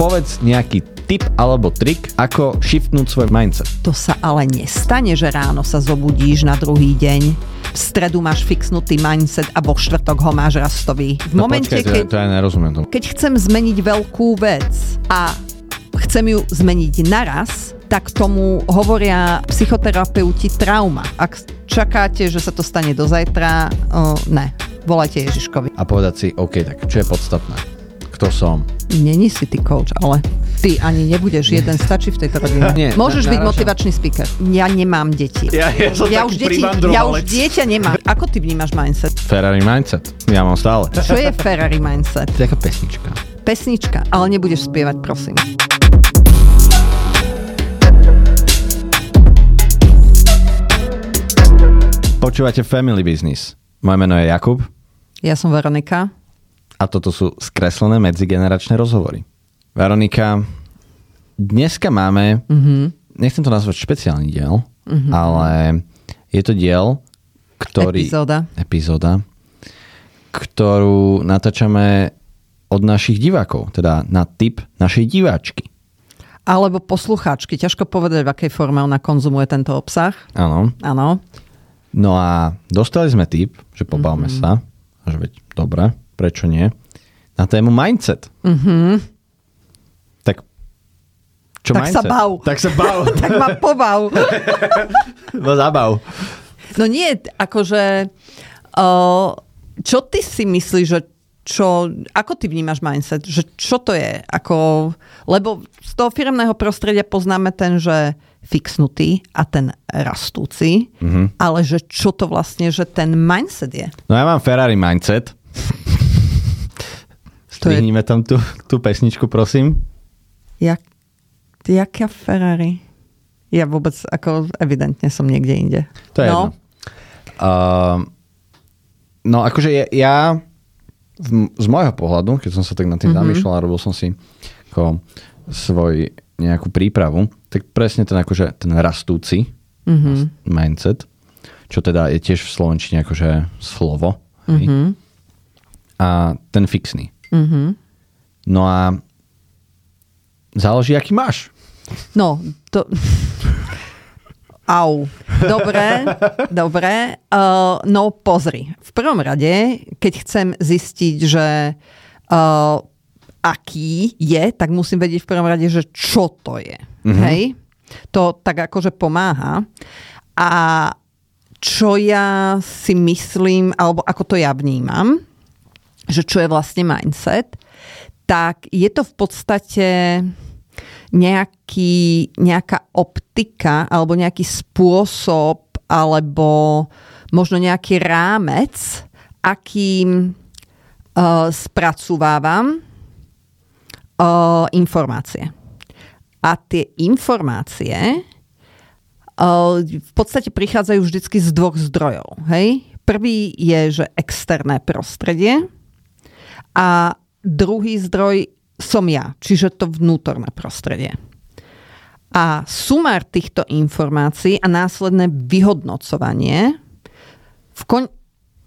povedz nejaký tip alebo trik, ako shiftnúť svoj mindset. To sa ale nestane, že ráno sa zobudíš na druhý deň. V stredu máš fixnutý mindset a vo štvrtok ho máš rastový. V No momente, počkajte, keď, to ja nerozumiem tomu. keď chcem zmeniť veľkú vec a chcem ju zmeniť naraz, tak tomu hovoria psychoterapeuti trauma. Ak čakáte, že sa to stane do zajtra, o, ne, volajte Ježiškovi. A povedať si, OK, tak čo je podstatné? Kto som? Není si ty coach, ale ty ani nebudeš jeden, stačí v tejto rodine. Nie, Môžeš na- byť motivačný speaker. Ja nemám deti. Ja, ja som Ja už, deti, ja už dieťa nemám. Ako ty vnímaš mindset? Ferrari mindset. Ja mám stále. Čo je Ferrari mindset? To je taká pesnička. Pesnička, ale nebudeš spievať, prosím. Počúvate Family Business. Moje meno je Jakub Ja som Veronika. A toto sú skreslené medzigeneračné rozhovory. Veronika, dneska máme, mm-hmm. nechcem to nazvať špeciálny diel, mm-hmm. ale je to diel, ktorý... Epizóda. Epizóda, ktorú natáčame od našich divákov, teda na tip našej diváčky. Alebo poslucháčky. Ťažko povedať, v akej forme ona konzumuje tento obsah. Áno. Áno. No a dostali sme tip, že pobavme mm-hmm. sa, že veď dobre, prečo nie, na tému mindset. Mm-hmm. Tak čo Tak sa mindset? bav. Tak sa bav. Tak ma pobav. no zabav. No nie, akože... Čo ty si myslíš, že čo, ako ty vnímaš mindset? Že čo to je? Ako, lebo z toho firmného prostredia poznáme ten, že fixnutý a ten rastúci, mm-hmm. ale že čo to vlastne, že ten mindset je? No ja mám Ferrari mindset. Strihnime tam tú, tú pesničku, prosím. Jak, jaká Ferrari? Ja vôbec, ako evidentne som niekde inde. To je no, jedno. Uh, no akože ja, ja v, z môjho pohľadu, keď som sa tak nad tým mm-hmm. zamýšľal a robil som si ako svoj nejakú prípravu, tak presne ten akože ten rastúci mm-hmm. mindset, čo teda je tiež v slovenčine akože slovo. Mm-hmm. A ten fixný. Mm-hmm. No a záleží, aký máš. No, to... Au. Dobre, dobre. Uh, no pozri. V prvom rade, keď chcem zistiť, že uh, aký je, tak musím vedieť v prvom rade, že čo to je. Mm-hmm. Hej? To tak akože pomáha. A čo ja si myslím, alebo ako to ja vnímam, že čo je vlastne mindset, tak je to v podstate nejaký, nejaká optika alebo nejaký spôsob alebo možno nejaký rámec, akým uh, spracúvávam uh, informácie. A tie informácie uh, v podstate prichádzajú vždycky z dvoch zdrojov. Hej? Prvý je, že externé prostredie a druhý zdroj som ja, čiže to vnútorné prostredie. A sumár týchto informácií a následné vyhodnocovanie v kon-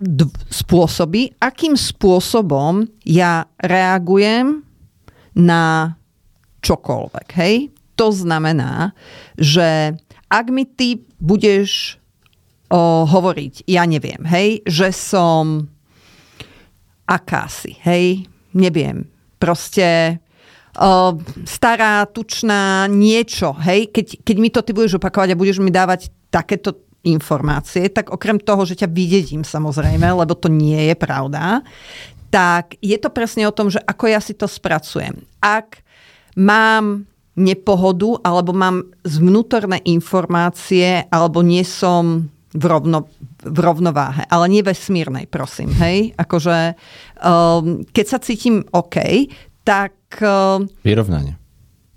d- spôsobí, akým spôsobom ja reagujem na čokoľvek. Hej? To znamená, že ak mi ty budeš o, hovoriť, ja neviem, hej, že som akási, hej, neviem, proste stará, tučná, niečo, hej, keď, keď mi to ty budeš opakovať a budeš mi dávať takéto informácie, tak okrem toho, že ťa vydedím samozrejme, lebo to nie je pravda, tak je to presne o tom, že ako ja si to spracujem. Ak mám nepohodu, alebo mám z vnútorné informácie, alebo nie som v, rovno, v rovnováhe, ale nie vesmírnej, prosím, hej? Akože, um, keď sa cítim OK, tak um, Vyrovnanie.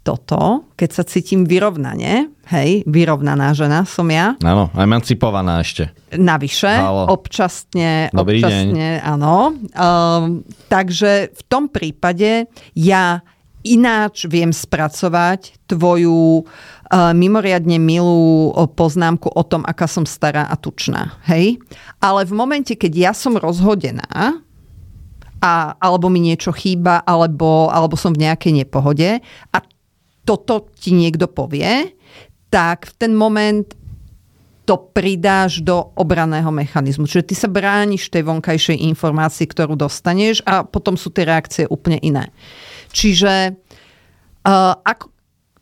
toto, keď sa cítim vyrovnane, hej, vyrovnaná žena som ja, Áno, emancipovaná ešte. navyše, Halo. občasne, Dobrý občasne, áno. Um, takže v tom prípade ja ináč viem spracovať tvoju uh, mimoriadne milú poznámku o tom, aká som stará a tučná. Hej? Ale v momente, keď ja som rozhodená a, alebo mi niečo chýba, alebo, alebo som v nejakej nepohode a toto ti niekto povie, tak v ten moment to pridáš do obraného mechanizmu. Čiže ty sa brániš tej vonkajšej informácii, ktorú dostaneš a potom sú tie reakcie úplne iné. Čiže uh, ako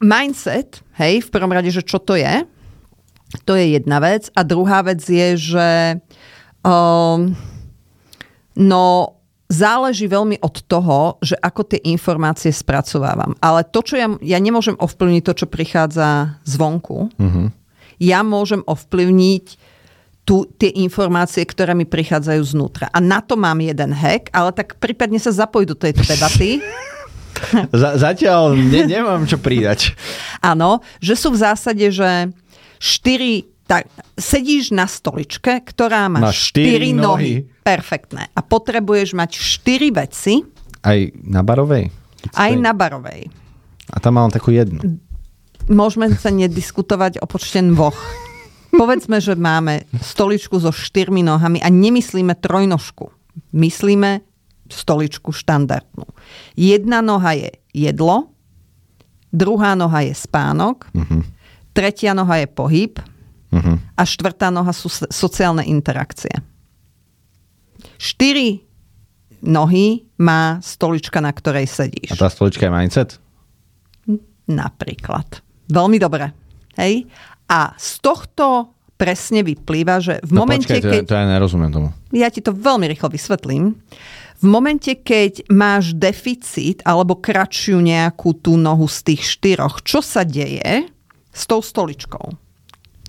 mindset, hej, v prvom rade, že čo to je, to je jedna vec. A druhá vec je, že um, no záleží veľmi od toho, že ako tie informácie spracovávam. Ale to, čo ja, ja nemôžem ovplyvniť to, čo prichádza zvonku, uh-huh. ja môžem ovplyvniť tu, tie informácie, ktoré mi prichádzajú znútra. A na to mám jeden hack, ale tak prípadne sa zapoj do tejto debaty. Z- zatiaľ ne, nemám čo pridať. Áno, že sú v zásade, že štyri tak sedíš na stoličke, ktorá má, má štyri, štyri nohy. nohy. Perfektné. A potrebuješ mať štyri veci. Aj na barovej? Aj na barovej. A tam mám takú jednu. Môžeme sa nediskutovať o počte dvoch. Povedzme, že máme stoličku so štyrmi nohami a nemyslíme trojnožku. Myslíme stoličku štandardnú. Jedna noha je jedlo, druhá noha je spánok, uh-huh. tretia noha je pohyb, Uh-huh. A štvrtá noha sú sociálne interakcie. Štyri nohy má stolička, na ktorej sedíš. A tá stolička je mindset? Napríklad. Veľmi dobre. Hej? A z tohto presne vyplýva, že v no momente, počkaj, keď... To, to ja nerozumiem tomu. Ja ti to veľmi rýchlo vysvetlím. V momente, keď máš deficit alebo kratšiu nejakú tú nohu z tých štyroch, čo sa deje s tou stoličkou?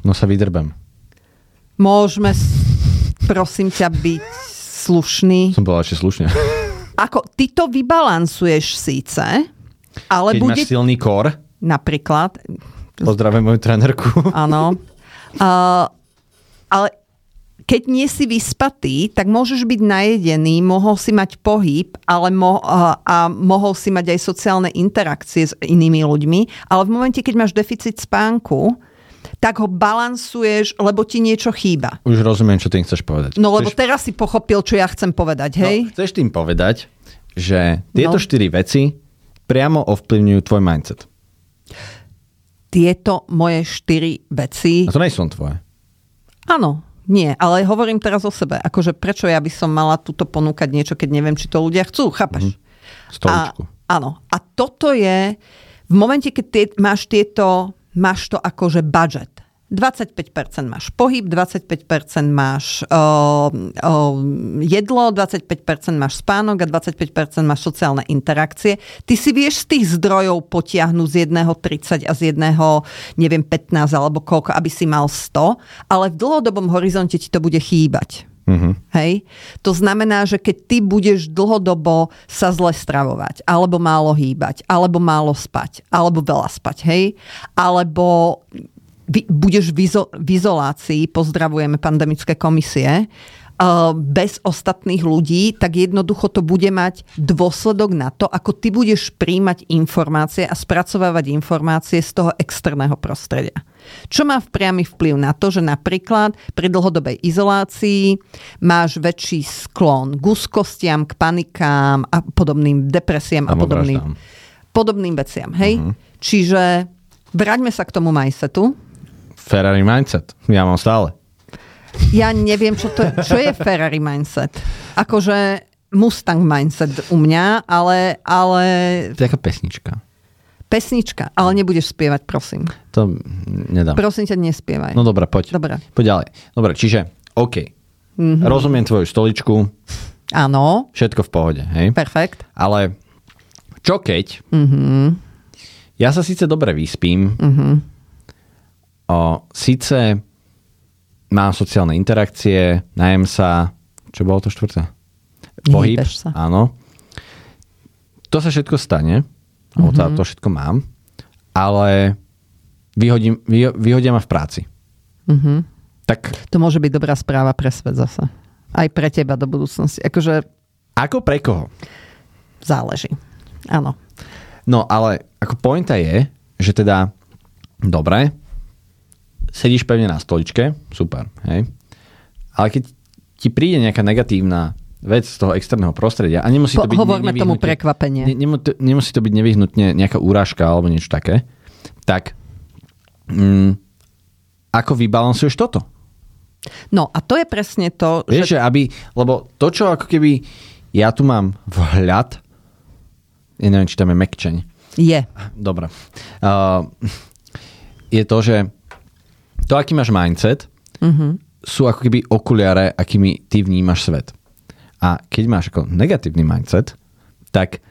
No sa vydrbem. Môžeme, prosím ťa, byť slušný. Som povedal ešte slušne. Ako, ty to vybalansuješ síce, ale Keď bude... máš silný kor. Napríklad. Pozdravím moju trenerku. Áno. Uh, ale keď nie si vyspatý, tak môžeš byť najedený, mohol si mať pohyb ale mo- a, mohol si mať aj sociálne interakcie s inými ľuďmi, ale v momente, keď máš deficit spánku, tak ho balansuješ, lebo ti niečo chýba. Už rozumiem, čo tým chceš povedať. No lebo chceš... teraz si pochopil, čo ja chcem povedať, hej? No, chceš tým povedať, že tieto no. štyri veci priamo ovplyvňujú tvoj mindset. Tieto moje štyri veci... A to nie sú tvoje. Áno, nie, ale hovorím teraz o sebe. Akože prečo ja by som mala túto ponúkať niečo, keď neviem, či to ľudia chcú, chápaš? Mm-hmm. Stoličku. A, áno. A toto je, v momente, keď tie, máš tieto máš to akože budget. 25% máš pohyb, 25% máš uh, uh, jedlo, 25% máš spánok a 25% máš sociálne interakcie. Ty si vieš z tých zdrojov potiahnuť z jedného 30 a z jedného, neviem, 15 alebo koľko, aby si mal 100, ale v dlhodobom horizonte ti to bude chýbať. Uh-huh. Hej? To znamená, že keď ty budeš dlhodobo sa zle stravovať, alebo málo hýbať, alebo málo spať, alebo veľa spať, hej? Alebo vy, budeš v, izo, v izolácii, pozdravujeme pandemické komisie, bez ostatných ľudí, tak jednoducho to bude mať dôsledok na to, ako ty budeš príjmať informácie a spracovávať informácie z toho externého prostredia. Čo má v priamy vplyv na to, že napríklad pri dlhodobej izolácii máš väčší sklon k úzkostiam, k panikám a podobným depresiám a podobným, podobným veciam. Hej? Uh-huh. Čiže vráťme sa k tomu mindsetu. Ferrari mindset. Ja mám stále. Ja neviem, čo, to, čo je Ferrari mindset. Akože Mustang mindset u mňa, ale... ale... To je taká pesnička. Pesnička, ale nebudeš spievať, prosím. To nedám. Prosím ťa, nespievaj. No dobré, poď. Dobre. Poď ďalej. Dobre, čiže, OK. Mm-hmm. Rozumiem tvoju stoličku. Áno. Všetko v pohode, hej? Perfekt. Ale čo keď? Mm-hmm. Ja sa síce dobre vyspím, mm-hmm. O, síce mám sociálne interakcie, najem sa, čo bolo to štvrté? Pohyb, sa. áno. To sa všetko stane, mm-hmm. to, to všetko mám, ale vyhodím, vy, vyhodia ma v práci. Mm-hmm. Tak... To môže byť dobrá správa pre svet zase. Aj pre teba do budúcnosti. Akože... Ako pre koho? Záleží. Áno. No ale ako pointa je, že teda dobre, sedíš pevne na stoličke, super, hej. Ale keď ti príde nejaká negatívna vec z toho externého prostredia a nemusí to byť hovorme tomu prekvapenie. Ne, nemu- to- nemusí to byť nevyhnutne nejaká úražka alebo niečo také. Tak mm, ako vybalansuješ toto? No a to je presne to, Vieš, že... že aby, lebo to, čo ako keby ja tu mám vhľad, ja neviem, či tam je mekčeň. Je. Dobre. Uh, je to, že to, aký máš mindset, Mhm. sú ako keby okuliare, akými ty vnímaš svet. A keď máš ako negatívny mindset, tak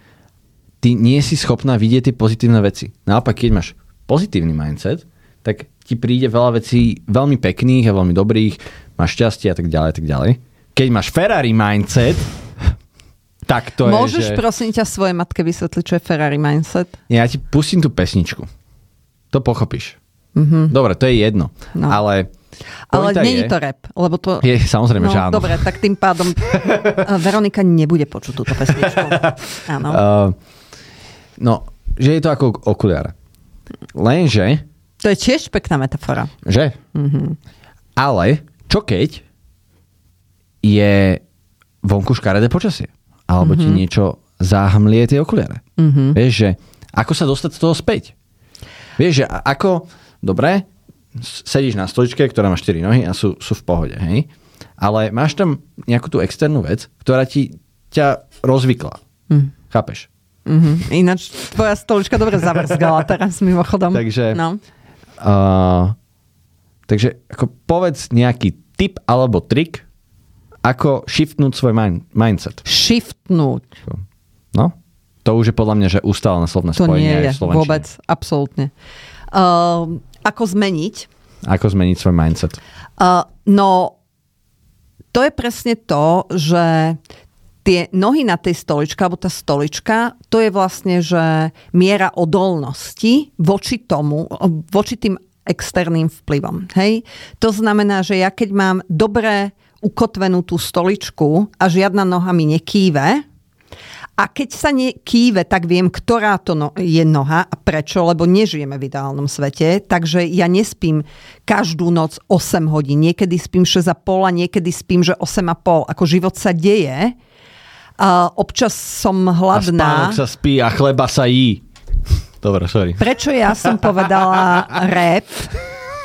ty nie si schopná vidieť tie pozitívne veci. Naopak, keď máš pozitívny mindset, tak ti príde veľa vecí veľmi pekných a veľmi dobrých, máš šťastie a tak ďalej, a tak ďalej. Keď máš Ferrari mindset, tak to Môžeš je, že... prosím ťa svojej matke vysvetliť, čo je Ferrari mindset? Ja ti pustím tú pesničku. To pochopíš. Mm-hmm. Dobre, to je jedno. No. Ale, Ale nie je to rap, lebo to... je samozrejme, no, že áno. dobre, tak tým pádom eh, Veronika nebude počuť túto pesničku. Áno. Uh, no, že je to ako okuliare. Lenže, To je tiež pekná metafora. že? Mm-hmm. Ale, čo keď je vonku škaredé počasie? Alebo mm-hmm. ti niečo záhmlie tie okuliare? Mm-hmm. Vieš, že ako sa dostať z toho späť? Vieš, že ako, dobre, sedíš na stoličke, ktorá má 4 nohy a sú, sú v pohode, hej? Ale máš tam nejakú tú externú vec, ktorá ti ťa rozvykla. Mm. Chápeš? Mhm. Ináč tvoja stolička dobre zavrzgala teraz mimochodom. Takže- No. Uh, takže ako povedz nejaký tip alebo trik, ako shiftnúť svoj mind, mindset. Shiftnúť. No? To už je podľa mňa, že ustálené slovné To spojenie nie je v slovenčine. vôbec. Absolútne. Uh, ako zmeniť? Ako zmeniť svoj mindset. Uh, no, to je presne to, že tie nohy na tej stoličke, alebo tá stolička, to je vlastne, že miera odolnosti voči tomu, voči tým externým vplyvom. Hej? To znamená, že ja keď mám dobre ukotvenú tú stoličku a žiadna noha mi nekýve, a keď sa nie kýve, tak viem, ktorá to no, je noha a prečo, lebo nežijeme v ideálnom svete, takže ja nespím každú noc 8 hodín. Niekedy spím 6,5 a niekedy spím, že 8,5. Ako život sa deje. A občas som A hladná. spánok sa spí a chleba sa jí. Dobre, sorry. Prečo ja som povedala rap,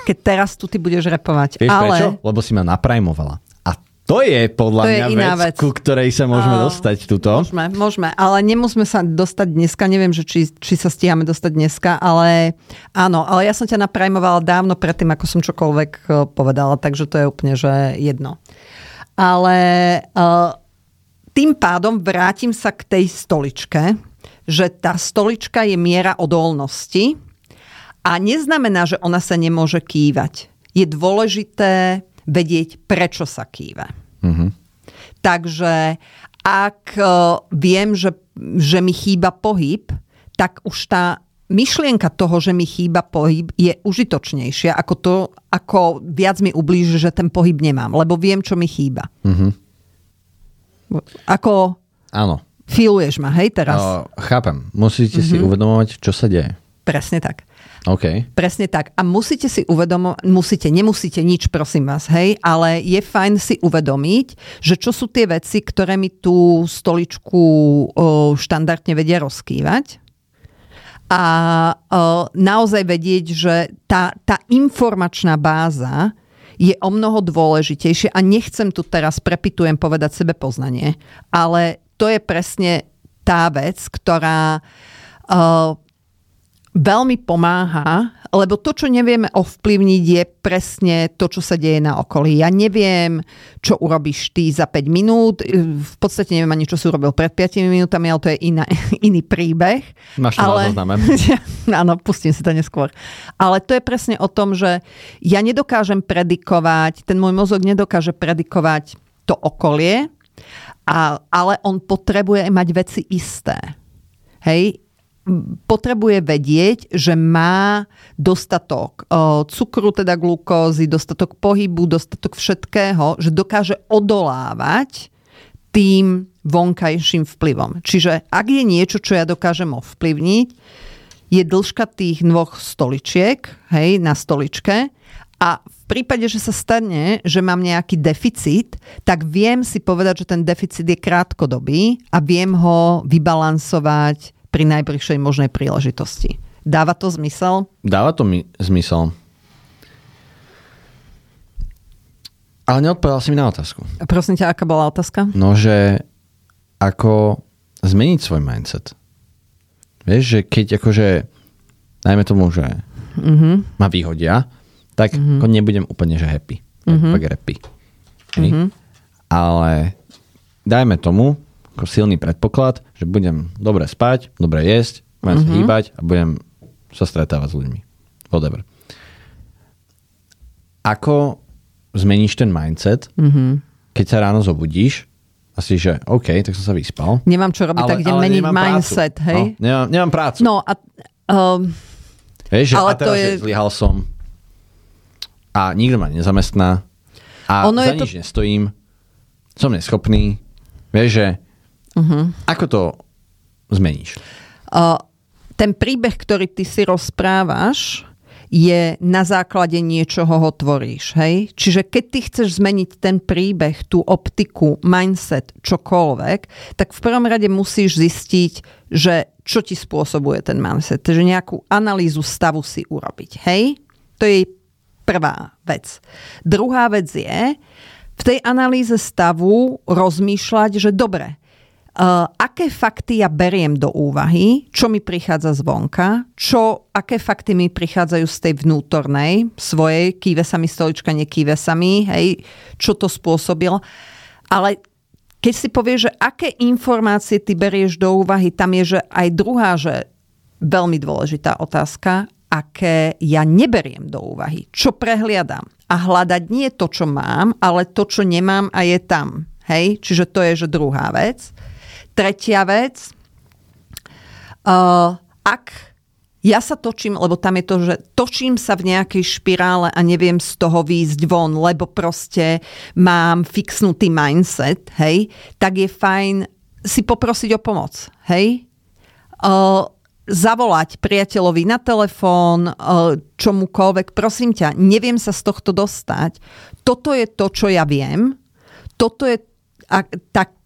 keď teraz tu ty budeš repovať? Vieš Ale prečo? Lebo si ma naprajmovala. To je podľa To je mňa iná vec, vec. ku ktorej sa môžeme Áno. dostať tuto. Môžeme, môžeme, ale nemusíme sa dostať dneska, neviem, že či, či sa stíhame dostať dneska, ale áno, ale ja som ťa naprajmovala dávno predtým, ako som čokoľvek eh, povedala, takže to je úplne, že jedno. Ale uh, tým pádom vrátim sa k tej stoličke, že tá stolička je miera odolnosti a neznamená, že ona sa nemôže kývať. Je dôležité vedieť, prečo sa kýva. Takže ak e, viem, že, že mi chýba pohyb, tak už tá myšlienka toho, že mi chýba pohyb, je užitočnejšia ako to, ako viac mi ublíži, že ten pohyb nemám, lebo viem, čo mi chýba. Mm-hmm. Ako Áno. filuješ ma, hej, teraz? O, chápem. Musíte Mhm. si uvedomovať, čo sa deje. Presne tak. OK. Presne tak. A musíte si uvedomovať, musíte, nemusíte nič, prosím vás, hej, ale je fajn si uvedomiť, že čo sú tie veci, ktoré mi tú stoličku o, štandardne vedia rozkývať. A o, naozaj vedieť, že tá, tá informačná báza je o mnoho dôležitejšie a nechcem tu teraz, prepitujem, povedať sebe poznanie, ale to je presne tá vec, ktorá o, veľmi pomáha, lebo to, čo nevieme ovplyvniť, je presne to, čo sa deje na okolí. Ja neviem, čo urobíš ty za 5 minút. V podstate neviem ani, čo si urobil pred 5 minútami, ale to je iná, iný príbeh. Máš to ale... Áno, pustím si to neskôr. Ale to je presne o tom, že ja nedokážem predikovať, ten môj mozog nedokáže predikovať to okolie, ale on potrebuje mať veci isté. Hej, potrebuje vedieť, že má dostatok o, cukru, teda glukózy, dostatok pohybu, dostatok všetkého, že dokáže odolávať tým vonkajším vplyvom. Čiže ak je niečo, čo ja dokážem ovplyvniť, je dĺžka tých dvoch stoličiek hej, na stoličke A v prípade, že sa stane, že mám nejaký deficit, tak viem si povedať, že ten deficit je krátkodobý a viem ho vybalansovať pri najbližšej možnej príležitosti. Dáva to zmysel? Dáva to mi zmysel. Ale neodpovedal si mi na otázku. A prosím ťa, aká bola otázka? No, že ako zmeniť svoj mindset. Vieš, že keď akože, najmä tomu, že mm-hmm. ma vyhodia, tak mm-hmm. nebudem úplne že happy. Mm-hmm. Tak happy. Mm-hmm. Ale dajme tomu ako silný predpoklad, že budem dobre spať, dobre jesť, budem mm-hmm. sa hýbať a budem sa stretávať s ľuďmi. Whatever. Ako zmeníš ten mindset, mm-hmm. keď sa ráno zobudíš a si, že OK, tak som sa vyspal. Nemám čo robiť, ale, tak idem meniť mindset, prácu. hej? No, nemám, nemám prácu. No a... Um, Vieš, že ale a teraz, to je... že zlyhal som, a nikto ma nezamestná a ono za nič to... nestojím, som neschopný. Vieš, že uh-huh. ako to zmeníš? Uh, ten príbeh, ktorý ty si rozprávaš, je na základe niečoho ho tvoríš. Hej? Čiže keď ty chceš zmeniť ten príbeh, tú optiku, mindset, čokoľvek, tak v prvom rade musíš zistiť, že čo ti spôsobuje ten mindset. Takže nejakú analýzu stavu si urobiť. Hej? To je prvá vec. Druhá vec je v tej analýze stavu rozmýšľať, že dobre, Uh, aké fakty ja beriem do úvahy, čo mi prichádza zvonka, čo, aké fakty mi prichádzajú z tej vnútornej, svojej, kýve sa mi stolička, nekýve sa mi, hej, čo to spôsobil. Ale keď si povieš, že aké informácie ty berieš do úvahy, tam je, že aj druhá, že veľmi dôležitá otázka, aké ja neberiem do úvahy, čo prehliadam. A hľadať nie to, čo mám, ale to, čo nemám a je tam. Hej? Čiže to je že druhá vec. Tretia vec, uh, ak ja sa točím, lebo tam je to, že točím sa v nejakej špirále a neviem z toho výjsť von, lebo proste mám fixnutý mindset, hej, tak je fajn si poprosiť o pomoc, hej. Uh, zavolať priateľovi na telefón, e, čomukoľvek, prosím ťa, neviem sa z tohto dostať. Toto je to, čo ja viem. Toto je tak, e,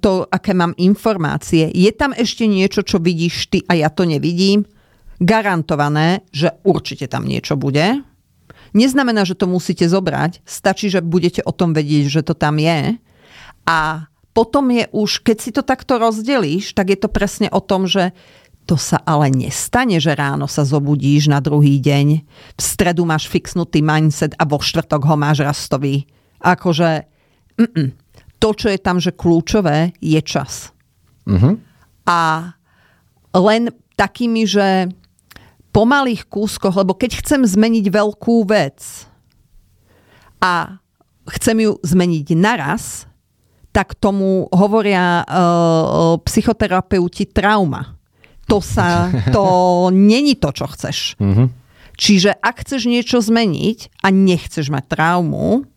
to, aké mám informácie. Je tam ešte niečo, čo vidíš ty a ja to nevidím? Garantované, že určite tam niečo bude. Neznamená, že to musíte zobrať. Stačí, že budete o tom vedieť, že to tam je. A potom je už, keď si to takto rozdelíš, tak je to presne o tom, že to sa ale nestane, že ráno sa zobudíš na druhý deň, v stredu máš fixnutý mindset a vo štvrtok ho máš rastový. Akože mm-mm. To, čo je tam, že kľúčové, je čas. Uh-huh. A len takými, že po malých kúskoch, lebo keď chcem zmeniť veľkú vec a chcem ju zmeniť naraz, tak tomu hovoria uh, psychoterapeuti trauma to sa, to není to, čo chceš. Mm-hmm. Čiže ak chceš niečo zmeniť a nechceš mať traumu,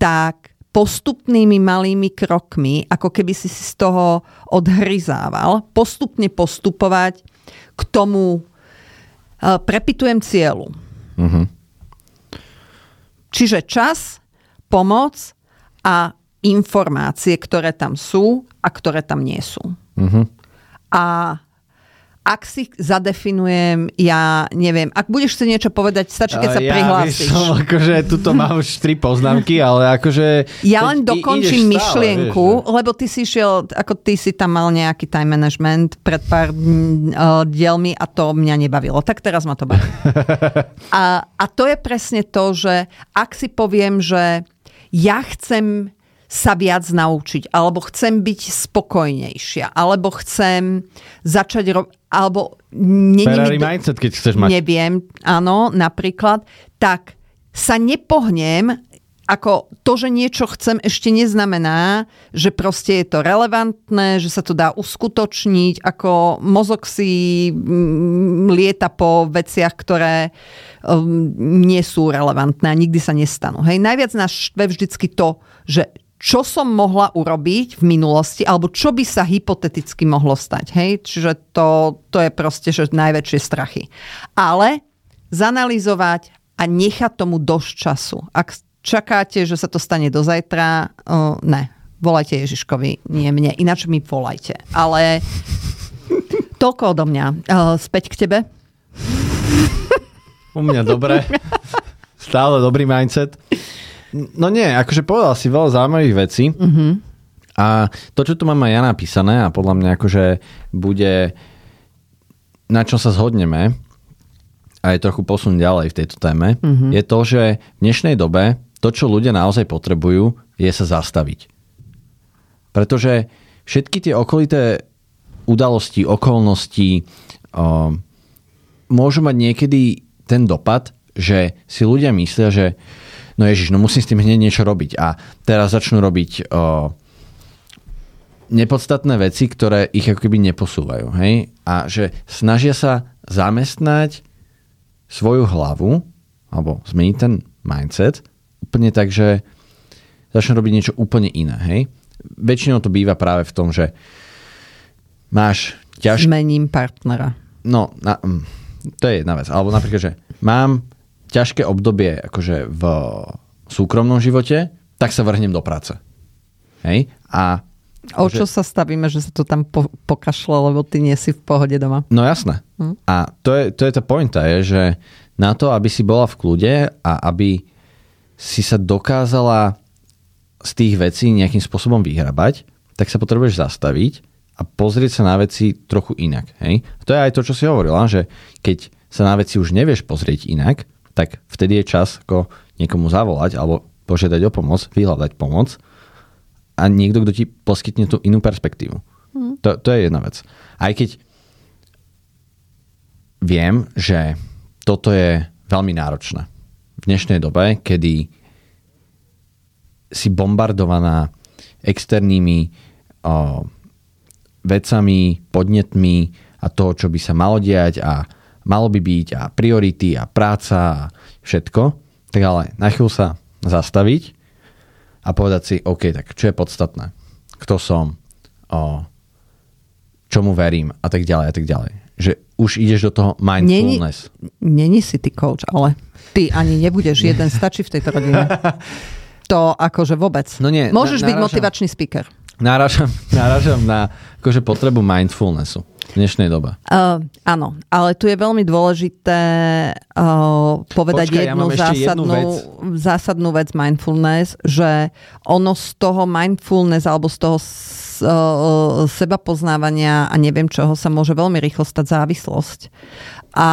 tak postupnými malými krokmi, ako keby si si z toho odhryzával, postupne postupovať k tomu, uh, prepitujem cieľu. Mm-hmm. Čiže čas, pomoc a informácie, ktoré tam sú a ktoré tam nie sú. Mm-hmm. A ak si zadefinujem, ja neviem, ak budeš chcieť niečo povedať, stačí, keď sa ja prihlásiš. Ja akože tuto mám už tri poznámky, ale akože... Ja len dokončím myšlienku, vieš, lebo ty si šiel, ako ty si tam mal nejaký time management pred pár uh, dielmi a to mňa nebavilo. Tak teraz ma to baví. a, a to je presne to, že ak si poviem, že ja chcem sa viac naučiť, alebo chcem byť spokojnejšia, alebo chcem začať robiť, alebo... Ferrari do... mindset, keď chceš mať. Neviem, áno, napríklad, tak sa nepohnem, ako to, že niečo chcem, ešte neznamená, že proste je to relevantné, že sa to dá uskutočniť, ako mozog si mm, lieta po veciach, ktoré um, nie sú relevantné a nikdy sa nestanú. Hej, najviac nás štve vždycky to, že čo som mohla urobiť v minulosti, alebo čo by sa hypoteticky mohlo stať. Hej? Čiže to, to je proste že najväčšie strachy. Ale zanalizovať a nechať tomu dosť času. Ak čakáte, že sa to stane do zajtra, uh, ne, volajte Ježiškovi, nie mne, ináč mi volajte. Ale toľko odo mňa. Uh, späť k tebe. U mňa dobre. Stále dobrý mindset. No nie, akože povedal si veľa zaujímavých vecí. Uh-huh. A to, čo tu mám aj ja napísané a podľa mňa akože bude na čo sa zhodneme a je trochu posun ďalej v tejto téme, uh-huh. je to, že v dnešnej dobe to, čo ľudia naozaj potrebujú, je sa zastaviť. Pretože všetky tie okolité udalosti, okolnosti o, môžu mať niekedy ten dopad, že si ľudia myslia, že no ježiš, no musím s tým hneď niečo robiť. A teraz začnú robiť o, nepodstatné veci, ktoré ich ako keby neposúvajú. Hej? A že snažia sa zamestnať svoju hlavu alebo zmeniť ten mindset úplne tak, že začnú robiť niečo úplne iné. Hej? Väčšinou to býva práve v tom, že máš ťaž... Zmením partnera. No, na, mm, to je jedna vec. Alebo napríklad, že mám ťažké obdobie akože v súkromnom živote, tak sa vrhnem do práce. Hej? A O čo že... sa stavíme, že sa to tam po, pokašle, lebo ty nie si v pohode doma? No jasné. Hm? A to je, to je tá pointa, je, že na to, aby si bola v kľude a aby si sa dokázala z tých vecí nejakým spôsobom vyhrabať, tak sa potrebuješ zastaviť a pozrieť sa na veci trochu inak. Hej? A to je aj to, čo si hovorila, že keď sa na veci už nevieš pozrieť inak, tak vtedy je čas ako niekomu zavolať alebo požiadať o pomoc, vyhľadať pomoc a niekto, kto ti poskytne tú inú perspektívu. Mm. To, to je jedna vec. Aj keď viem, že toto je veľmi náročné. V dnešnej dobe, kedy si bombardovaná externými o, vecami, podnetmi a to, čo by sa malo diať a malo by byť a priority a práca a všetko, tak ale na chvíľu sa zastaviť a povedať si, OK, tak čo je podstatné? Kto som? O, čomu verím? A tak ďalej, a tak ďalej. Že už ideš do toho mindfulness. Není, není si ty coach, ale ty ani nebudeš jeden, stačí v tejto rodine. To akože vôbec. No nie, Môžeš na, byť motivačný speaker. Náražam, náražam na akože potrebu mindfulnessu v dnešnej dobe. Uh, áno, ale tu je veľmi dôležité uh, povedať Počkaj, jednu, ja zásadnú, jednu vec. zásadnú vec mindfulness, že ono z toho mindfulness alebo z toho uh, seba poznávania a neviem čoho sa môže veľmi rýchlo stať závislosť. A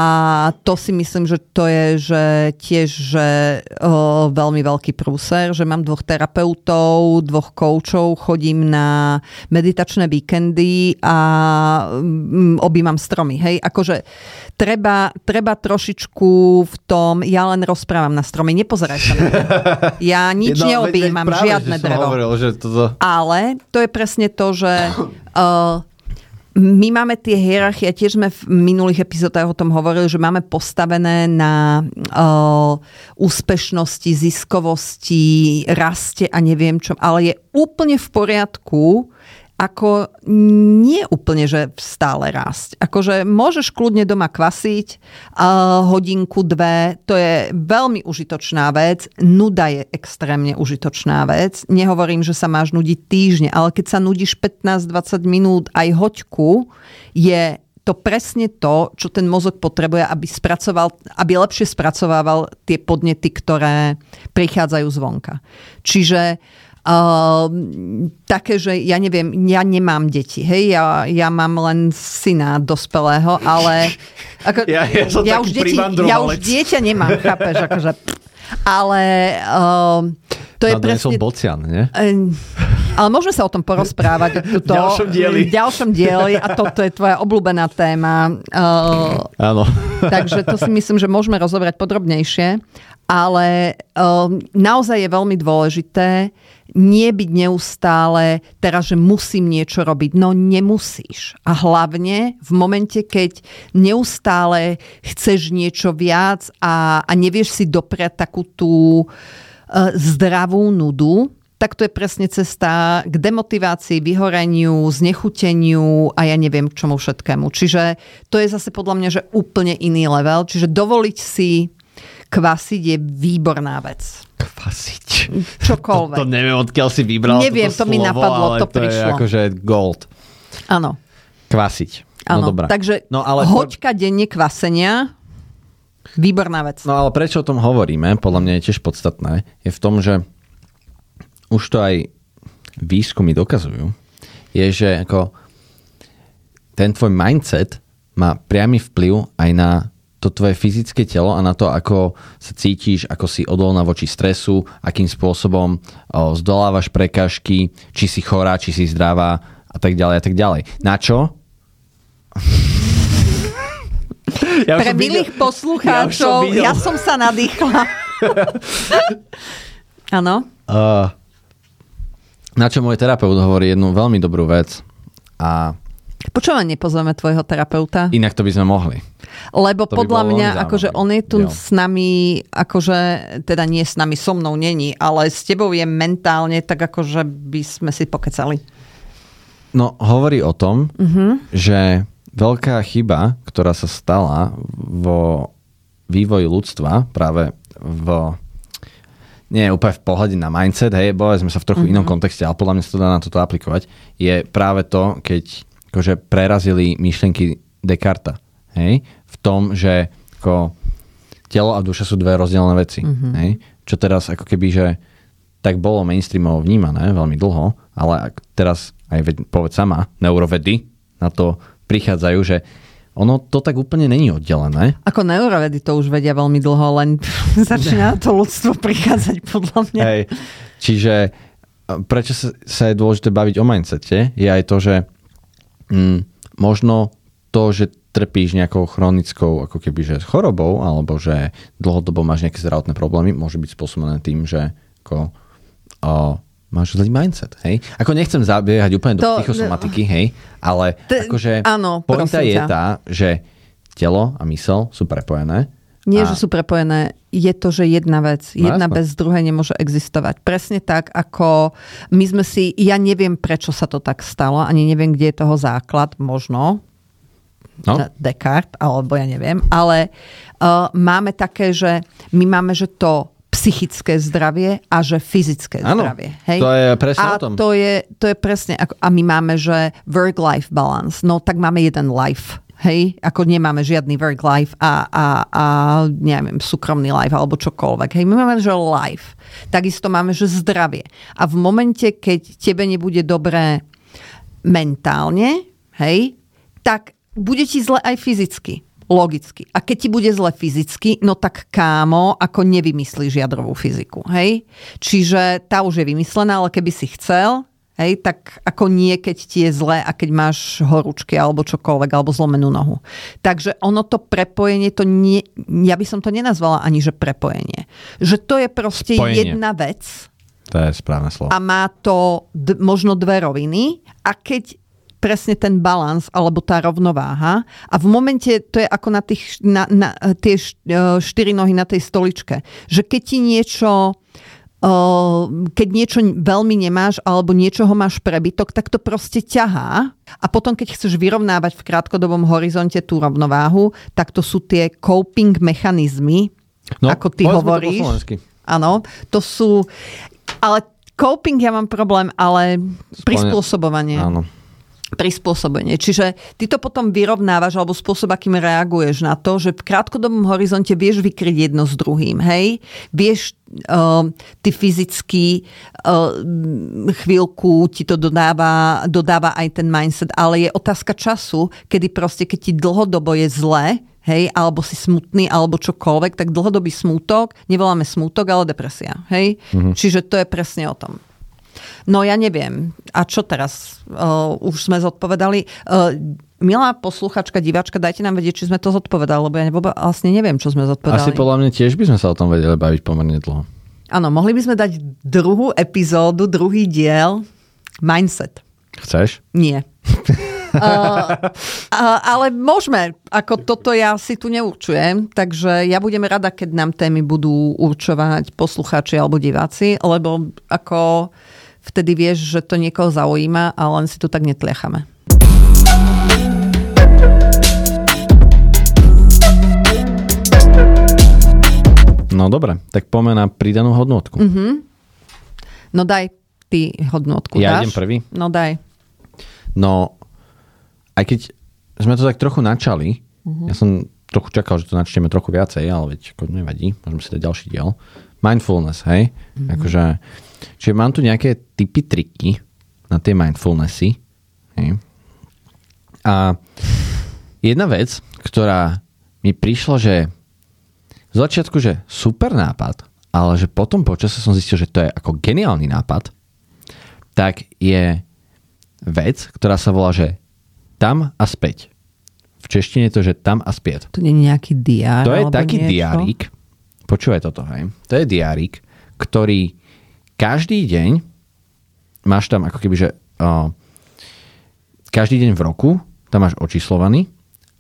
to si myslím, že to je že tiež že, o, veľmi veľký prúser, že mám dvoch terapeutov, dvoch koučov, chodím na meditačné víkendy a objímam stromy. Hej, akože treba, treba trošičku v tom, ja len rozprávam na stromy, nepozeraj sa na Ja nič no, neobjímam, žiadne drevo. Hovoril, že toto... Ale to je presne to, že uh, my máme tie hierarchie, tiež sme v minulých epizódach o tom hovorili, že máme postavené na uh, úspešnosti, ziskovosti, raste a neviem čo, ale je úplne v poriadku, ako nie úplne, že stále rásť. Akože môžeš kľudne doma kvasiť uh, hodinku, dve, to je veľmi užitočná vec. Nuda je extrémne užitočná vec. Nehovorím, že sa máš nudiť týždne, ale keď sa nudíš 15-20 minút aj hoďku, je to presne to, čo ten mozog potrebuje, aby, spracoval, aby lepšie spracovával tie podnety, ktoré prichádzajú zvonka. Čiže také, že ja neviem, ja nemám deti, hej, ja, ja mám len syna dospelého, ale ako, ja, ja, ja, už deti, ja už dieťa nemám, chápeš, akože, ale uh, to je presne... bocian, nie? Uh, ale môžeme sa o tom porozprávať. Tuto, v ďalšom dieli. V ďalšom dieli a toto je tvoja obľúbená téma. Uh, Áno. takže to si myslím, že môžeme rozobrať podrobnejšie. Ale uh, naozaj je veľmi dôležité nie byť neustále teraz, že musím niečo robiť. No nemusíš. A hlavne v momente, keď neustále chceš niečo viac a, a nevieš si dopriať takú tú uh, zdravú nudu, tak to je presne cesta k demotivácii, vyhoreniu, znechuteniu a ja neviem čomu všetkému. Čiže to je zase podľa mňa, že úplne iný level. Čiže dovoliť si kvasiť je výborná vec. Kvasiť. Čokoľvek. To, to neviem, odkiaľ si vybral Neviem, to mi slovo, napadlo, ale to to prišlo. je akože gold. Áno. Kvasiť. No Áno, dobrá. takže no, ale hoďka denne kvasenia, výborná vec. No ale prečo o tom hovoríme, podľa mňa je tiež podstatné, je v tom, že už to aj výskumy dokazujú, je, že ako ten tvoj mindset má priamy vplyv aj na to tvoje fyzické telo a na to, ako sa cítiš, ako si odolná voči stresu, akým spôsobom o, zdolávaš prekážky, či si chorá, či si zdravá a tak ďalej a tak ďalej. Na čo? ja Pre som videl- milých poslucháčov, ja videl- ja som sa nadýchla. Áno. Uh, na čo môj terapeut hovorí jednu veľmi dobrú vec a Počo ma nepozveme tvojho terapeuta? inak to by sme mohli. Lebo To podľa mňa, akože on je tu Jo. s nami, akože, teda nie s nami, so mnou není, ale s tebou je mentálne tak, akože by sme si pokecali. No, hovorí o tom, uh-huh. že veľká chyba, ktorá sa stala vo vývoji ľudstva, práve v nie úplne v pohľade na mindset, hej, boli sme sa v trochu uh-huh. inom kontexte, ale podľa mňa sa to dá na toto aplikovať, je práve to, keď akože prerazili myšlienky Descartes, hej, v tom, že ako telo a duša sú dve rozdielne veci, uh-huh. hej, čo teraz ako keby, že tak bolo mainstreamovo vnímané veľmi dlho, ale teraz aj ved, povedz sama, neurovedy na to prichádzajú, že ono to tak úplne není oddelené. Ako neurovedy to už vedia veľmi dlho, len začína to ľudstvo prichádzať podľa mňa. Hej. Čiže prečo sa, sa je dôležité baviť o mindsete, je aj to, že mm, možno to, že trpíš nejakou chronickou ako keby, že chorobou, alebo že dlhodobo máš nejaké zdravotné problémy, môže byť spôsobené tým, že ako, o, máš zlý mindset, hej? Ako nechcem zabiehať úplne do To- psychosomatiky, hej, ale T- akože áno, pointa je tá, že telo a mysel sú prepojené. Nie, a, že sú prepojené. Je to, že jedna vec. No Jedna jasné. bez druhej nemôže existovať. Presne tak, ako my sme si... Ja neviem, prečo sa to tak stalo, ani neviem, kde je toho základ. Možno no, Descartes, alebo ja neviem. Ale uh, máme také, že my máme, že to psychické zdravie a že fyzické Áno, zdravie. Hej? to je presne a o tom. To je, to je presne, ako, a my máme, že work-life balance. No tak máme jeden life. Hej, ako nemáme žiadny work life a, a, a neviem, súkromný life alebo čokoľvek. Hej, my máme, že life. Takisto máme, že zdravie. A v momente, keď tebe nebude dobré mentálne, hej, tak bude ti zle aj fyzicky. Logicky. A keď ti bude zle fyzicky, no tak kámo, ako nevymyslíš jadrovú fyziku. Hej? Čiže tá už je vymyslená, ale keby si chcel, hej, tak ako nie, keď ti je zle a keď máš horúčky alebo čokoľvek, alebo zlomenú nohu. Takže ono to prepojenie, to nie, ja by som to nenazvala ani, že prepojenie. Že to je proste Spojenie. jedna vec, to je správne slovo. a má to d- možno dve roviny a keď presne ten balans alebo tá rovnováha a v momente to je ako na, tých, na, na tie e, štyri nohy na tej stoličke, že keď ti niečo keď niečo veľmi nemáš alebo niečoho máš prebytok, tak to proste ťahá a potom keď chceš vyrovnávať v krátkodobom horizonte tú rovnováhu, tak to sú tie coping mechanizmy, ako ty to hovoríš. Áno, to sú... Ale coping ja mám problém, ale prispôsobovanie. Áno. Prispôsobenie. Čiže ty to potom vyrovnávaš alebo spôsob, akým reaguješ na to, že v krátkodobom horizonte vieš vykryť jedno s druhým. Hej? Vieš uh, ty fyzicky uh, chvíľku ti to dodáva, dodáva aj ten mindset, ale je otázka času, kedy proste, keď ti dlhodobo je zle, hej, alebo si smutný, alebo čokoľvek, tak dlhodobý smútok, nevoláme smútok, ale depresia, hej. Mm-hmm. Čiže to je presne o tom. No ja neviem. A čo teraz? Uh, už sme zodpovedali. Uh, milá posluchačka, diváčka, dajte nám vedieť, či sme to zodpovedali, lebo ja vôbec vlastne neviem, čo sme zodpovedali. Asi podľa mňa tiež by sme sa o tom vedeli baviť pomerne dlho. Áno, mohli by sme dať druhú epizódu, druhý diel. Mindset. Chceš? Nie. uh, uh, ale môžeme, ako toto ja si tu neurčujem, takže ja budem rada, keď nám témy budú určovať poslucháči alebo diváci, lebo ako vtedy vieš, že to niekoho zaujíma a len si tu tak netliachame. No dobre, tak poďme na pridanú hodnotku. Mhm. No daj ty hodnotku. Ja dáš? idem prvý? No daj. No, aj keď sme to tak trochu načali, ja som trochu čakal, že to načneme trochu viacej, ale veď ako nevadí, môžeme si dať ďalší diel. Mindfulness, hej? Akože, čiže mám tu nejaké typy, triky na tie mindfulnessy. Hej? A jedna vec, ktorá mi prišla, že z začiatku, že super nápad, ale že potom počase som zistil, že to je ako geniálny nápad, tak je vec, ktorá sa volá, že tam a späť. V češtine je to, že tam a späť. To nie je nejaký diár? To je taký niečo? diárik, počúvaj toto, hej. To je diárik, ktorý každý deň máš tam ako keby, že o, každý deň v roku tam máš očíslovaný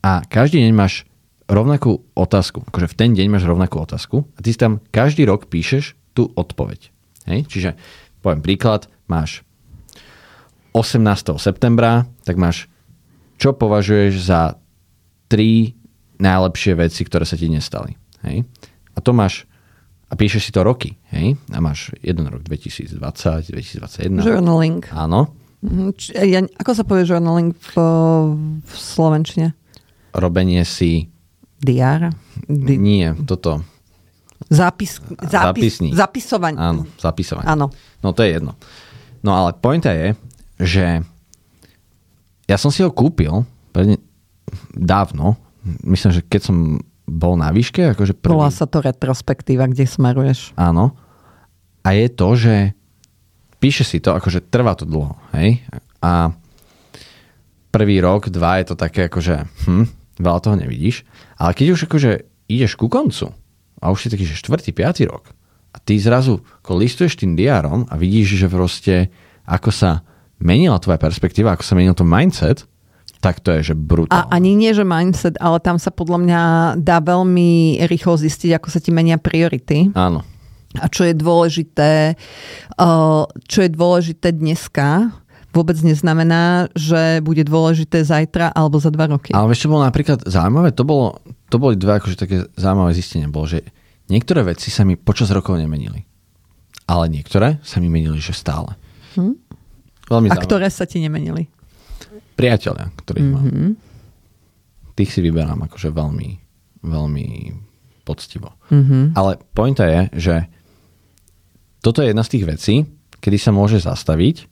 a každý deň máš rovnakú otázku. Akože v ten deň máš rovnakú otázku a ty tam každý rok píšeš tú odpoveď. Hej? Čiže poviem príklad, máš 18. septembra, tak máš čo považuješ za tri najlepšie veci, ktoré sa ti nestali. Hej? A to máš a píšeš si to roky, hej? A máš jeden rok 2020, 2021. Journaling. Áno. Mhm, č- Ja, ako sa povie journaling v, v Slovenčine? Robenie si... Diár? Di- Nie, toto. zápis, zápis, zapisovanie. Áno, zapisovanie. Áno. No to je jedno. No ale pointa je, že ja som si ho kúpil pre dávno. Myslím, že keď som bol na výške, akože prvý... Volá sa to retrospektíva, kde smeruješ. Áno. A je to, že píše si to, akože trvá to dlho, hej? A prvý rok, dva je to také akože, hm, veľa toho nevidíš. Ale keď už akože ideš ku koncu a už si taký, že štvrtý, piatý rok a ty zrazu ako listuješ tým diárom a vidíš, že proste ako sa menila tvoja perspektíva, ako sa menil to mindset, tak to je, že A brutálne. ani nie, že mindset, ale tam sa podľa mňa dá veľmi rýchlo zistiť, ako sa ti menia priority. Áno. A čo je dôležité, uh, čo je dôležité dneska, vôbec neznamená, že bude dôležité zajtra alebo za dva roky. Ale vieš, čo bolo napríklad zaujímavé? To, bolo, to boli dve akože také zaujímavé zistenia. Bolo, že niektoré veci sa mi počas rokov nemenili. Ale niektoré sa mi menili, že stále. Hm? Veľmi A zaujímavé. ktoré sa ti nemenili? Priatelia, ktorých mám. Mhm. Tých si vyberám akože veľmi, veľmi poctivo. Mhm. Ale pointa je, že toto je jedna z tých vecí, kedy sa môžeš zastaviť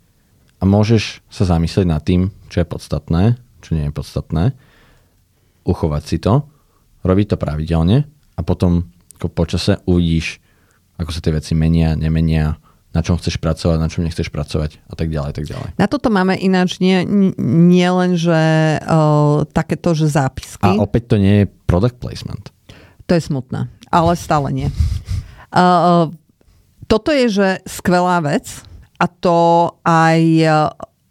a môžeš sa zamyslieť nad tým, čo je podstatné, čo nie je podstatné, uchovať si to, robiť to pravidelne a potom ako počase uvidíš, ako sa tie veci menia, nemenia, na čom chceš pracovať, na čom nechceš pracovať a tak ďalej, tak ďalej. Na toto máme ináč nie, nie len, že uh, takéto, že zápisky. A opäť to nie je product placement. To je smutné, ale stále nie. Uh, toto je, že skvelá vec a to aj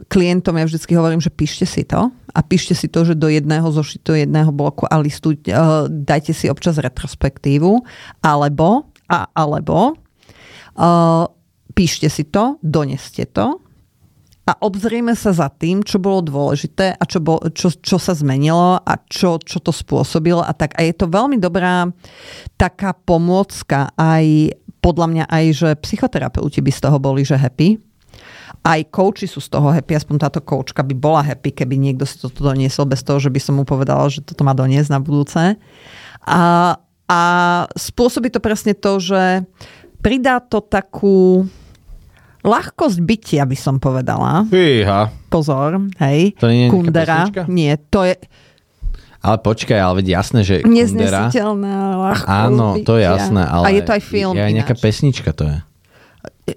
klientom ja vždycky hovorím, že píšte si to a píšte si to, že do jedného zošitu, jedného bloku a listu uh, dajte si občas retrospektívu alebo a alebo uh, píšte si to, doneste to a obzrieme sa za tým, čo bolo dôležité a čo, bol, čo, čo sa zmenilo a čo, čo to spôsobilo a tak. A je to veľmi dobrá taká pomôcka aj podľa mňa aj, že psychoterapeuti by z toho boli, že happy. Aj coachi sú z toho happy, aspoň táto coachka by bola happy, keby niekto si toto doniesol bez toho, že by som mu povedala, že toto má doniesť na budúce. A, a spôsobí to presne to, že pridá to takú ľahkosť bytia, by som povedala. Fíha. Pozor, hej. To nie je Kundera. Nie, to je Ale počkaj, ale veď jasné, že Kundera... ľahkosť Áno, to je bytia. jasné, ale A je to aj film je aj nejaká ináč. pesnička to je.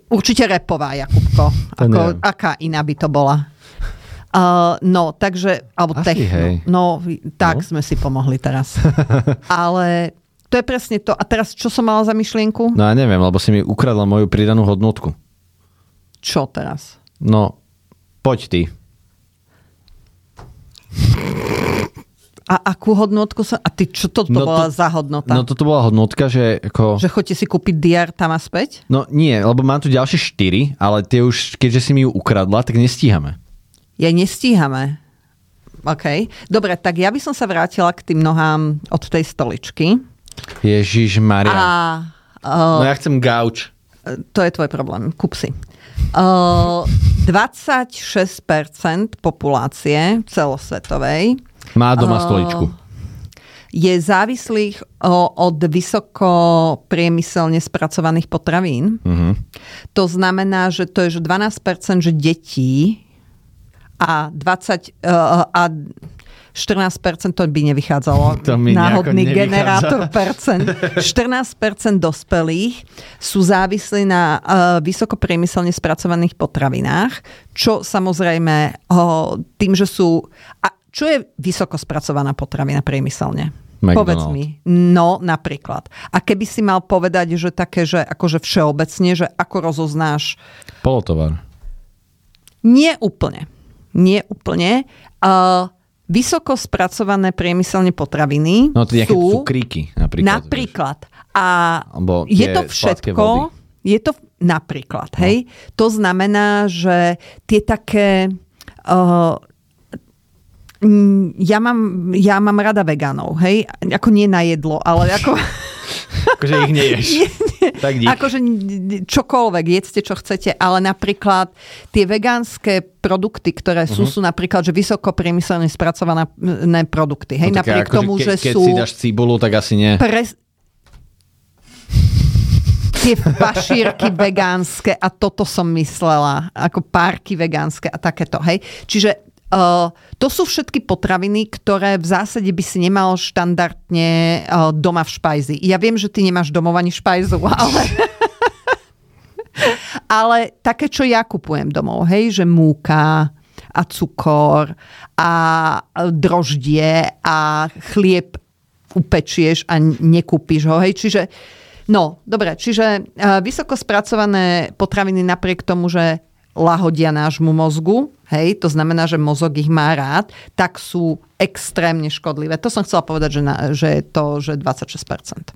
Určite repová, Jakubko. Ako, neviem. aká iná by to bola? Uh, no, takže, alebo Asi, techno. hej. No, tak No. sme si pomohli teraz. Ale to je presne to. A teraz, čo som mala za myšlienku? No ja neviem, lebo si mi ukradla moju pridanú hodnotku. Čo teraz? No, poď ty. A akú hodnotku sa... A ty, čo to, to No to- bola za hodnota? No toto bola hodnotka, že ako... Že chodíte si kúpiť diar tam a späť? No nie, lebo mám tu ďalšie štyri, ale tie už, keďže si mi ju ukradla, tak nestíhame. Ja nestíhame. OK. Dobre, tak ja by som sa vrátila k tým nohám od tej stoličky. Ježiš Maria. A, Uh, No ja chcem gauč. to je tvoj problém. Kúp si. Uh, 26% populácie celosvetovej Má doma Uh, stoličku. je závislých od vysoko priemyselne spracovaných potravín. Mhm. To znamená, že to je že 12% že detí a 20 uh, a 14% to by nevychádzalo. To mi Náhodný nevychádza. generátor percent. 14% dospelých sú závislí na uh, vysokopriemyselne spracovaných potravinách, čo samozrejme uh, tým, že sú... A čo je vysoko spracovaná potravina priemyselne? McDonald's. Povedz mi. No, napríklad. A keby si mal povedať, že také, že akože všeobecne, že ako rozoznáš Polotovar. nie úplne. Nie úplne. Uh, vysoko spracované priemyselne potraviny No to sú cukríky napríklad. napríklad. A je to všetko, je to napríklad, hej. To znamená, že tie také... Uh, ja mám, ja mám rada vegánov, hej? Ako nie na jedlo, ale ako... Akože ich neješ. tak dík. Akože čokoľvek, jedzte čo chcete, ale napríklad tie vegánske produkty, ktoré sú, Mhm. sú napríklad, že vysoko priemyselne spracované produkty. Hej, No napriek akože tomu, ke, že keď sú si dáš cibulu, tak asi nie. pres... tie pašírky vegánske a toto som myslela, ako párky vegánske a takéto, hej. Čiže uh, to sú všetky potraviny, ktoré v zásade by si nemal štandardne uh, doma v špajzi. Ja viem, že ty nemáš domov ani špajzu, ale... ale také, čo ja kupujem domov, hej, že múka a cukor a droždie a chlieb upečieš a nekúpiš ho, hej, čiže No, dobre, čiže uh, vysoko spracované potraviny napriek tomu, že lahodia nášmu mozgu, hej, to znamená, že mozog ich má rád, tak sú extrémne škodlivé. To som chcela povedať, že, na, že je to že 26%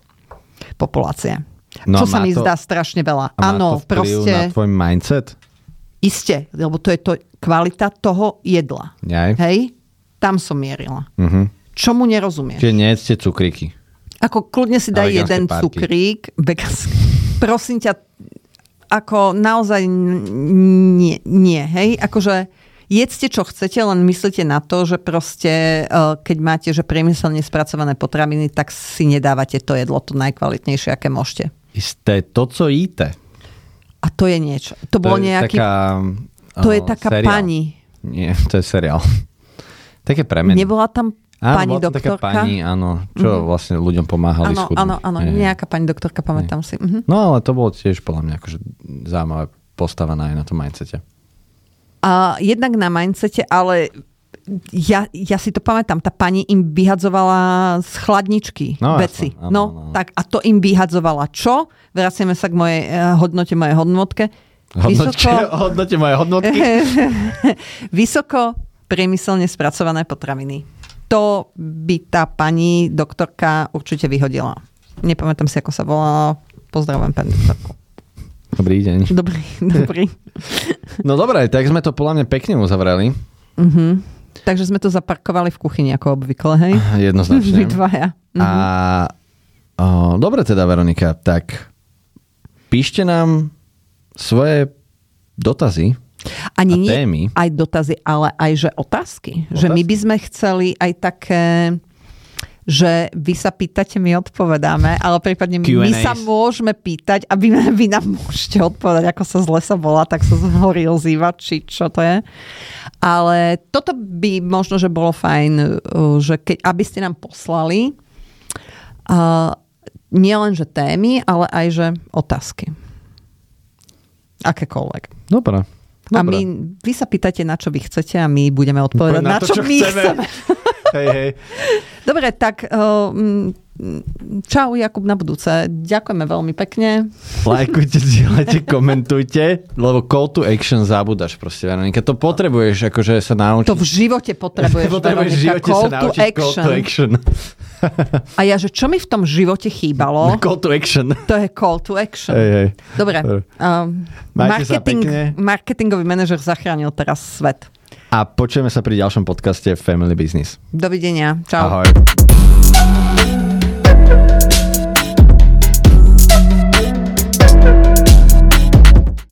populácie. No čo sa mi to- zdá strašne veľa. Áno, proste, na tvoj mindset? iste, lebo to je to kvalita toho jedla. Aj. Hej, tam som mierila. Mhm. Čomu nerozumieš? Čiže nejedzte cukríky. Ako kľudne si daj jeden párky. cukrík. Vegánske. Prosím ťa, ako naozaj nie, nie, hej? Akože jedzte, čo chcete, len myslíte na to, že proste, eh, keď máte, že priemyselne spracované potraviny, tak si nedávate to jedlo, to najkvalitnejšie, aké môžete. Isté to, co jíte. A to je niečo. To, bol je nejaký... Taká, to o, je taká seriál. pani. Nie, to je seriál. Také premeny. Nebola tam Áno, pani to taká doktorka? pani, áno, čo vlastne ľuďom pomáhali Áno, schudnúť. áno, áno, hej. nejaká pani doktorka, pamätám si. Mhm. No ale to bolo tiež podľa mňa akože zaujímavé postavené aj na tom mindsete. A jednak na mindsete, ale ja, ja si to pamätám, tá pani im vyhadzovala z chladničky No, veci. jasné, áno, no, áno, áno. tak a to im vyhadzovala čo? Vraciame sa k mojej eh, hodnote, mojej hodnotke. Hodnote, Vysoko, hodnote moje hodnotky. vysoko priemyselne spracované potraviny. To by tá pani doktorka určite vyhodila. Nepamätám si, ako sa volala. Pozdravujem pani doktorku. Dobrý deň. Dobrý, dobrý. No dobre, tak sme to podľa mňa pekne uzavreli. Mhm. Takže sme to zaparkovali v kuchyni, ako obvykle, hej? Vy Jednoznačne. dvaja. A o, dobre teda, Veronika, tak píšte nám svoje dotazy Ani a nie témy. aj dotazy, ale aj že otázky. Že my by sme chceli aj také, že vy sa pýtate, my odpovedáme, ale prípadne my Q&As. sa môžeme pýtať a vy, vy nám môžete odpovedať, ako sa z lesa volá, tak sa zhorí ozývať, či čo to je. Ale toto by možno, že bolo fajn, uh, že keď, aby ste nám poslali uh, nielen, že témy, ale aj, že otázky. Akékoľvek. Dobre. A Dobre. my, vy sa pýtate, na čo vy chcete a my budeme odpovedať, na, to, čo, čo my chceme. chceme. Hej, hej. Dobre, tak uh, mm, čau Jakub na budúce. Ďakujeme veľmi pekne. Lajkujte, zdieľajte, komentujte, lebo call to action zabúdaš proste, Veronika. To potrebuješ akože sa naučiť. To v živote potrebuješ, potrebuješ v Veronika. živote call sa to naučiť call action. to action. A ja, že čo mi v tom živote chýbalo, Call to action. to je call to action. Hej, hej. Dobre. Um, marketing, marketingový manažer zachránil teraz svet. A počujeme sa pri ďalšom podcaste Family Business. Dovidenia. Čau. Ahoj.